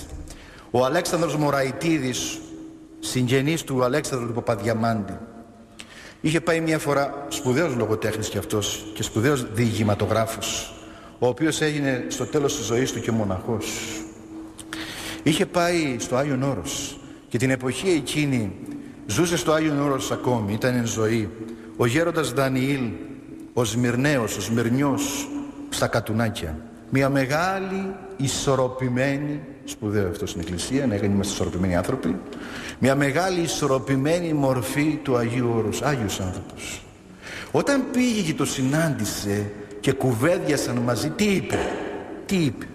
Ο Αλέξανδρος Μωραϊτίδης συγγενής του Αλέξανδρου του Παπαδιαμάντη είχε πάει μια φορά σπουδαίος λογοτέχνης και αυτός και σπουδαίος διηγηματογράφος ο οποίος έγινε στο τέλος της ζωής του και μοναχός. Είχε πάει στο Άγιον Όρος και την εποχή εκείνη ζούσε στο Άγιον Όρος ακόμη ήταν εν ζωή ο γέροντας Δανιήλ ο Σμυρναίος, ο Σμυρνιός στα κατουνάκια. Μια μεγάλη ισορροπημένη σπουδαίο αυτό στην Εκκλησία να είμαστε ισορροπημένοι άνθρωποι μια μεγάλη ισορροπημένη μορφή του Αγίου Όρους Άγιος άνθρωπος. Όταν πήγε και το συνάντησε και κουβέντιασαν μαζί τι είπε τι είπε.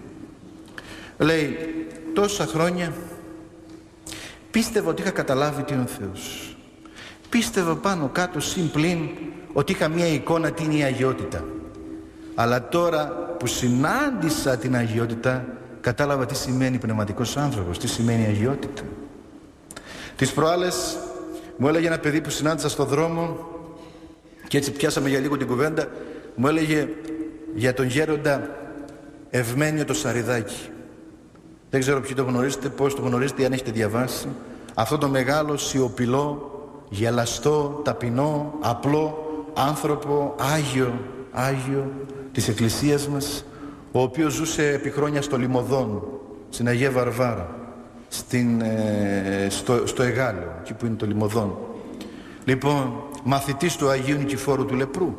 Λέει τόσα χρόνια πίστευα ότι είχα καταλάβει τι είναι ο Θεός. Πίστευα πάνω κάτω συμπλήν ότι είχα μια εικόνα τι είναι η αγιότητα. Αλλά τώρα που συνάντησα την αγιότητα κατάλαβα τι σημαίνει πνευματικός άνθρωπος, τι σημαίνει αγιότητα. Τις προάλλες μου έλεγε ένα παιδί που συνάντησα στο δρόμο και έτσι πιάσαμε για λίγο την κουβέντα μου έλεγε για τον γέροντα Ευμένιο το Σαριδάκι. Δεν ξέρω ποιοι το γνωρίζετε, πώς το γνωρίζετε, αν έχετε διαβάσει. Αυτό το μεγάλο σιωπηλό, γελαστό, ταπεινό, απλό άνθρωπο, Άγιο, Άγιο της Εκκλησίας μας ο οποίος ζούσε επί χρόνια στο Λιμωδόν, στην Αγία Βαρβάρα, στην, ε, στο, στο Εγάλεο, εκεί που είναι το Λιμωδόν. Λοιπόν, μαθητής του Αγίου Νικηφόρου του Λεπρού.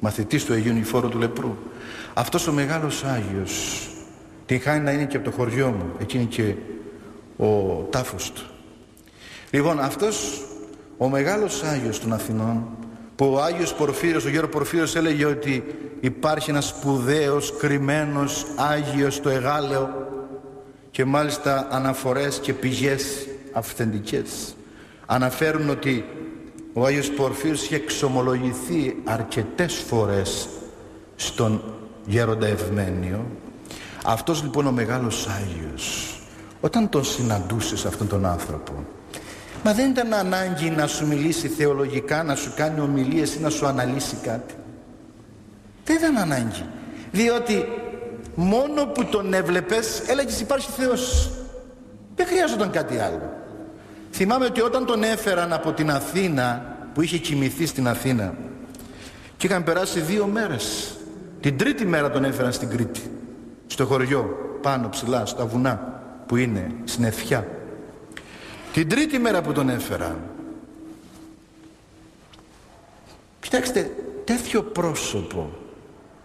Μαθητής του Αγίου Νικηφόρου του Λεπρού. Αυτός ο μεγάλος Άγιος, την χάνει να είναι και από το χωριό μου, εκεί είναι και ο τάφος του. Λοιπόν, αυτός ο μεγάλος Άγιος των Αθηνών, που ο Άγιος Πορφύρος, ο Γέρο Πορφύρος έλεγε ότι υπάρχει ένας σπουδαίος, κρυμμένος Άγιος στο Εγάλεο και μάλιστα αναφορές και πηγές αυθεντικές. Αναφέρουν ότι ο Άγιος Πορφύρος είχε εξομολογηθεί αρκετές φορές στον Γέροντα Ευμένιο. Αυτός λοιπόν ο μεγάλος Άγιος όταν τον συναντούσες αυτόν τον άνθρωπο μα δεν ήταν ανάγκη να σου μιλήσει θεολογικά να σου κάνει ομιλίες ή να σου αναλύσει κάτι. Δεν ήταν ανάγκη διότι μόνο που τον έβλεπες έλεγες υπάρχει Θεός δεν χρειάζονταν κάτι άλλο. Θυμάμαι ότι όταν τον έφεραν από την Αθήνα που είχε κοιμηθεί στην Αθήνα και είχαν περάσει δύο μέρες την τρίτη μέρα τον έφεραν στην Κρήτη στο χωριό πάνω ψηλά στα βουνά που είναι στην Ευχιά την τρίτη μέρα που τον έφεραν κοιτάξτε τέτοιο πρόσωπο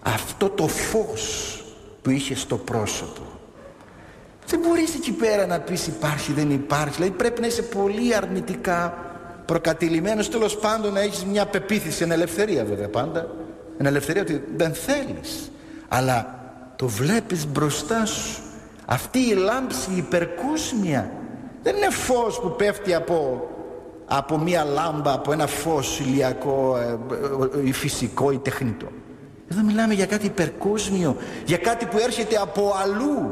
αυτό το φως που είχε στο πρόσωπο δεν μπορείς εκεί πέρα να πεις υπάρχει δεν υπάρχει δηλαδή πρέπει να είσαι πολύ αρνητικά προκατηλημένος τέλος πάντων να έχεις μια πεποίθηση εν ελευθερία βέβαια πάντα εν ελευθερία ότι δεν θέλεις αλλά το βλέπεις μπροστά σου αυτή η λάμψη υπερκόσμια δεν είναι φως που πέφτει από, από μια λάμπα από ένα φως ηλιακό ε, ε, ή φυσικό ή τεχνητό εδώ μιλάμε για κάτι υπερκόσμιο για κάτι που έρχεται από αλλού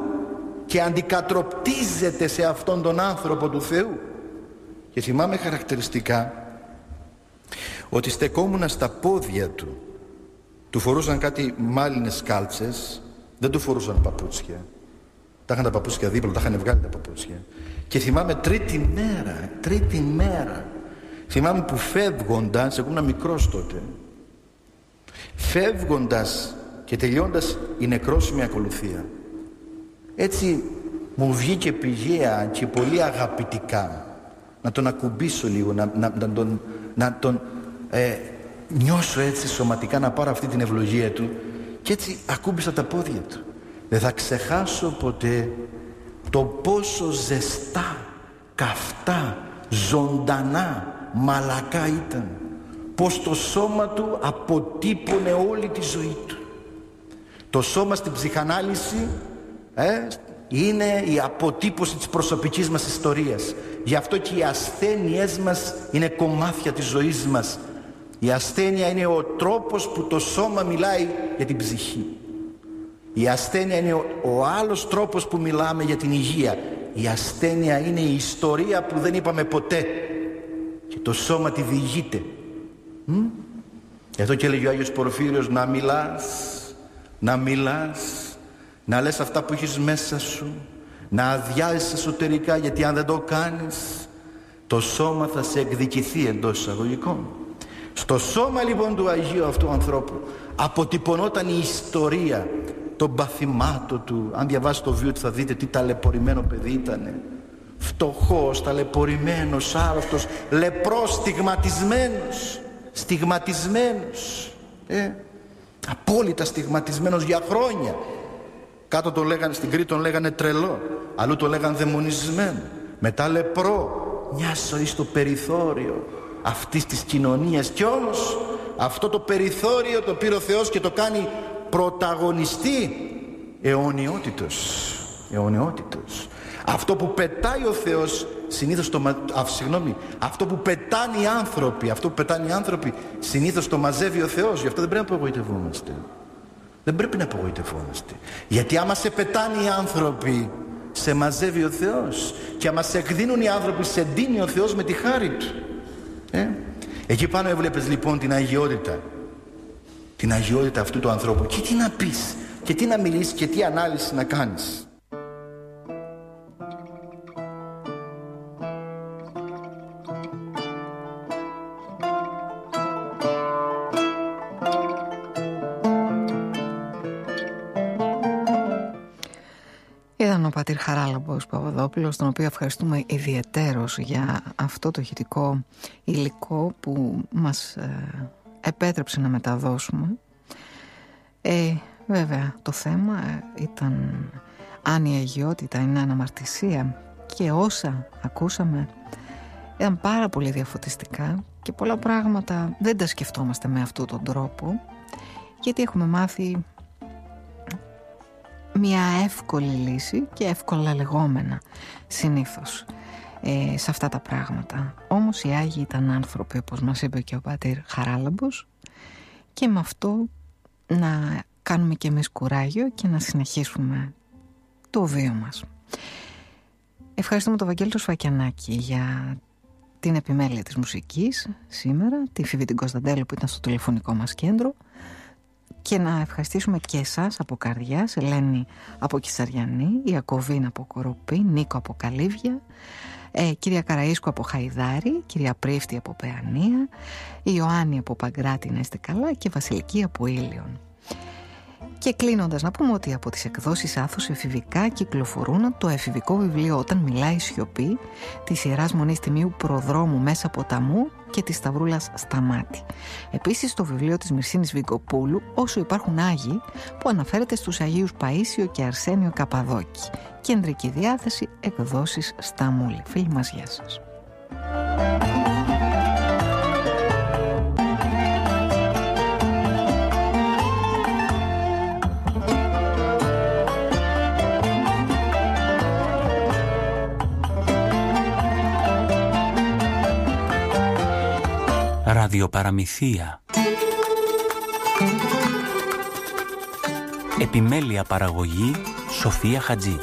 και αντικατροπτίζεται σε αυτόν τον άνθρωπο του Θεού. Και θυμάμαι χαρακτηριστικά ότι στεκόμουν στα πόδια του. Του φορούσαν κάτι μάλινες κάλτσες δεν του φορούσαν παπούτσια. Τα είχαν τα παπούτσια δίπλα, τα είχαν βγάλει τα παπούτσια. Και θυμάμαι τρίτη μέρα τρίτη μέρα θυμάμαι που φεύγοντας εγώ ήμουν μικρός τότε φεύγοντας και τελειώντας η νεκρόσιμη ακολουθία. Έτσι μου βγήκε πηγαία και πολύ αγαπητικά να τον ακουμπήσω λίγο να, να, να τον, να τον ε, νιώσω έτσι σωματικά να πάρω αυτή την ευλογία του και έτσι ακούμπησα τα πόδια του. Δεν θα ξεχάσω ποτέ το πόσο ζεστά καυτά ζωντανά μαλακά ήταν πως το σώμα του αποτύπωνε όλη τη ζωή του. Το σώμα στην ψυχανάλυση ε, είναι η αποτύπωση της προσωπικής μας ιστορίας. Γι' αυτό και οι ασθένειές μας είναι κομμάτια της ζωής μας. Η ασθένεια είναι ο τρόπος που το σώμα μιλάει για την ψυχή. Η ασθένεια είναι ο, ο άλλος τρόπος που μιλάμε για την υγεία. Η ασθένεια είναι η ιστορία που δεν είπαμε ποτέ. Και το σώμα τη διηγείται Μ; εδώ και έλεγε ο Άγιος Πορφύριος να μιλάς να μιλάς να λες αυτά που έχεις μέσα σου να αδειάζεις εσωτερικά γιατί αν δεν το κάνεις το σώμα θα σε εκδικηθεί εντός εισαγωγικών στο σώμα λοιπόν του Αγίου αυτού ανθρώπου αποτυπωνόταν η ιστορία των παθημάτων του. Αν διαβάσετε το βίο του θα δείτε τι ταλαιπωρημένο παιδί ήταν φτωχός, ταλαιπωρημένος, άρρωστος λεπρός, στιγματισμένος στιγματισμένος ε, απόλυτα στιγματισμένος για χρόνια. Κάτω το λέγανε, στην Κρήτη τον λέγανε τρελό αλλού το λέγανε δαιμονισμένο. Μετά λεπρό μια ζωή στο περιθώριο αυτής της κοινωνίας. Και όμως αυτό το περιθώριο το πήρε ο Θεός και το κάνει πρωταγωνιστή αιωνιότητος αιωνιότητος. Αυτό που πετάει ο Θεός συνήθως το, α, συγγνώμη, αυτό που πετάνε οι άνθρωποι αυτό που πετάνε οι άνθρωποι συνήθως το μαζεύει ο Θεός. Γι' αυτό δεν πρέπει να απογοητευόμαστε. Δεν πρέπει να απογοητευόμαστε. Γιατί άμα σε πετάνε οι άνθρωποι σε μαζεύει ο Θεός. Και άμα σε εκδίνουν οι άνθρωποι σε δίνει ο Θεός με τη χάρη Του. Ε; εκεί πάνω έβλεπες λοιπόν την αγιότητα. Την αγιότητα αυτού του ανθρώπου. Και τι να πεις και τι να μιλήσεις και τι ανάλυση να κάνεις Πατήρ Χαράλαμπος Παπαδόπουλος, τον οποίο ευχαριστούμε ιδιαιτέρως για αυτό το ηχητικό υλικό που μας ε, επέτρεψε να μεταδώσουμε. Ε, βέβαια, το θέμα ε, ήταν αν η αγιότητα είναι αναμαρτησία και όσα ακούσαμε ήταν πάρα πολύ διαφωτιστικά και πολλά πράγματα δεν τα σκεφτόμαστε με αυτόν τον τρόπο γιατί έχουμε μάθει μια εύκολη λύση και εύκολα λεγόμενα συνήθως ε, σε αυτά τα πράγματα. Όμως οι Άγιοι ήταν άνθρωποι όπως μας είπε και ο Πατήρ Χαράλαμπος και με αυτό να κάνουμε και εμείς κουράγιο και να συνεχίσουμε το βίο μας. Ευχαριστούμε τον Βαγγέλη Σφακιανάκη για την επιμέλεια της μουσικής σήμερα, τη Φίβη την Κωνσταντέλου που ήταν στο τηλεφωνικό μας κέντρο και να ευχαριστήσουμε και εσάς από καρδιάς, Ελένη από Κισαριανή, Ιακωβίν από Κοροπή, Νίκο από Καλύβια, ε, κυρία Καραΐσκου από Χαϊδάρη, κυρία Πρίφτη από Παιανία, Ιωάννη από Παγκράτη να είστε καλά και Βασιλική από Ήλιον. Και κλείνοντας να πούμε ότι από τις εκδόσεις Άθους εφηβικά κυκλοφορούν το εφηβικό βιβλίο «Όταν μιλάει σιωπή» της Ιεράς Μονής Τιμίου Προδρόμου μέσα ποταμού και της Σταυρούλας Σταμάτη. Επίσης το βιβλίο της Μυρσίνης Βικοπούλου «Όσο υπάρχουν Άγιοι» που αναφέρεται στους Αγίους Παΐσιο και Αρσένιο Καπαδόκη. Κεντρική διάθεση εκδόσεις Σταμούλη. Φίλοι μας, γεια σας. Ραδιοπαραμυθία. Επιμέλεια παραγωγή Σοφία Χατζή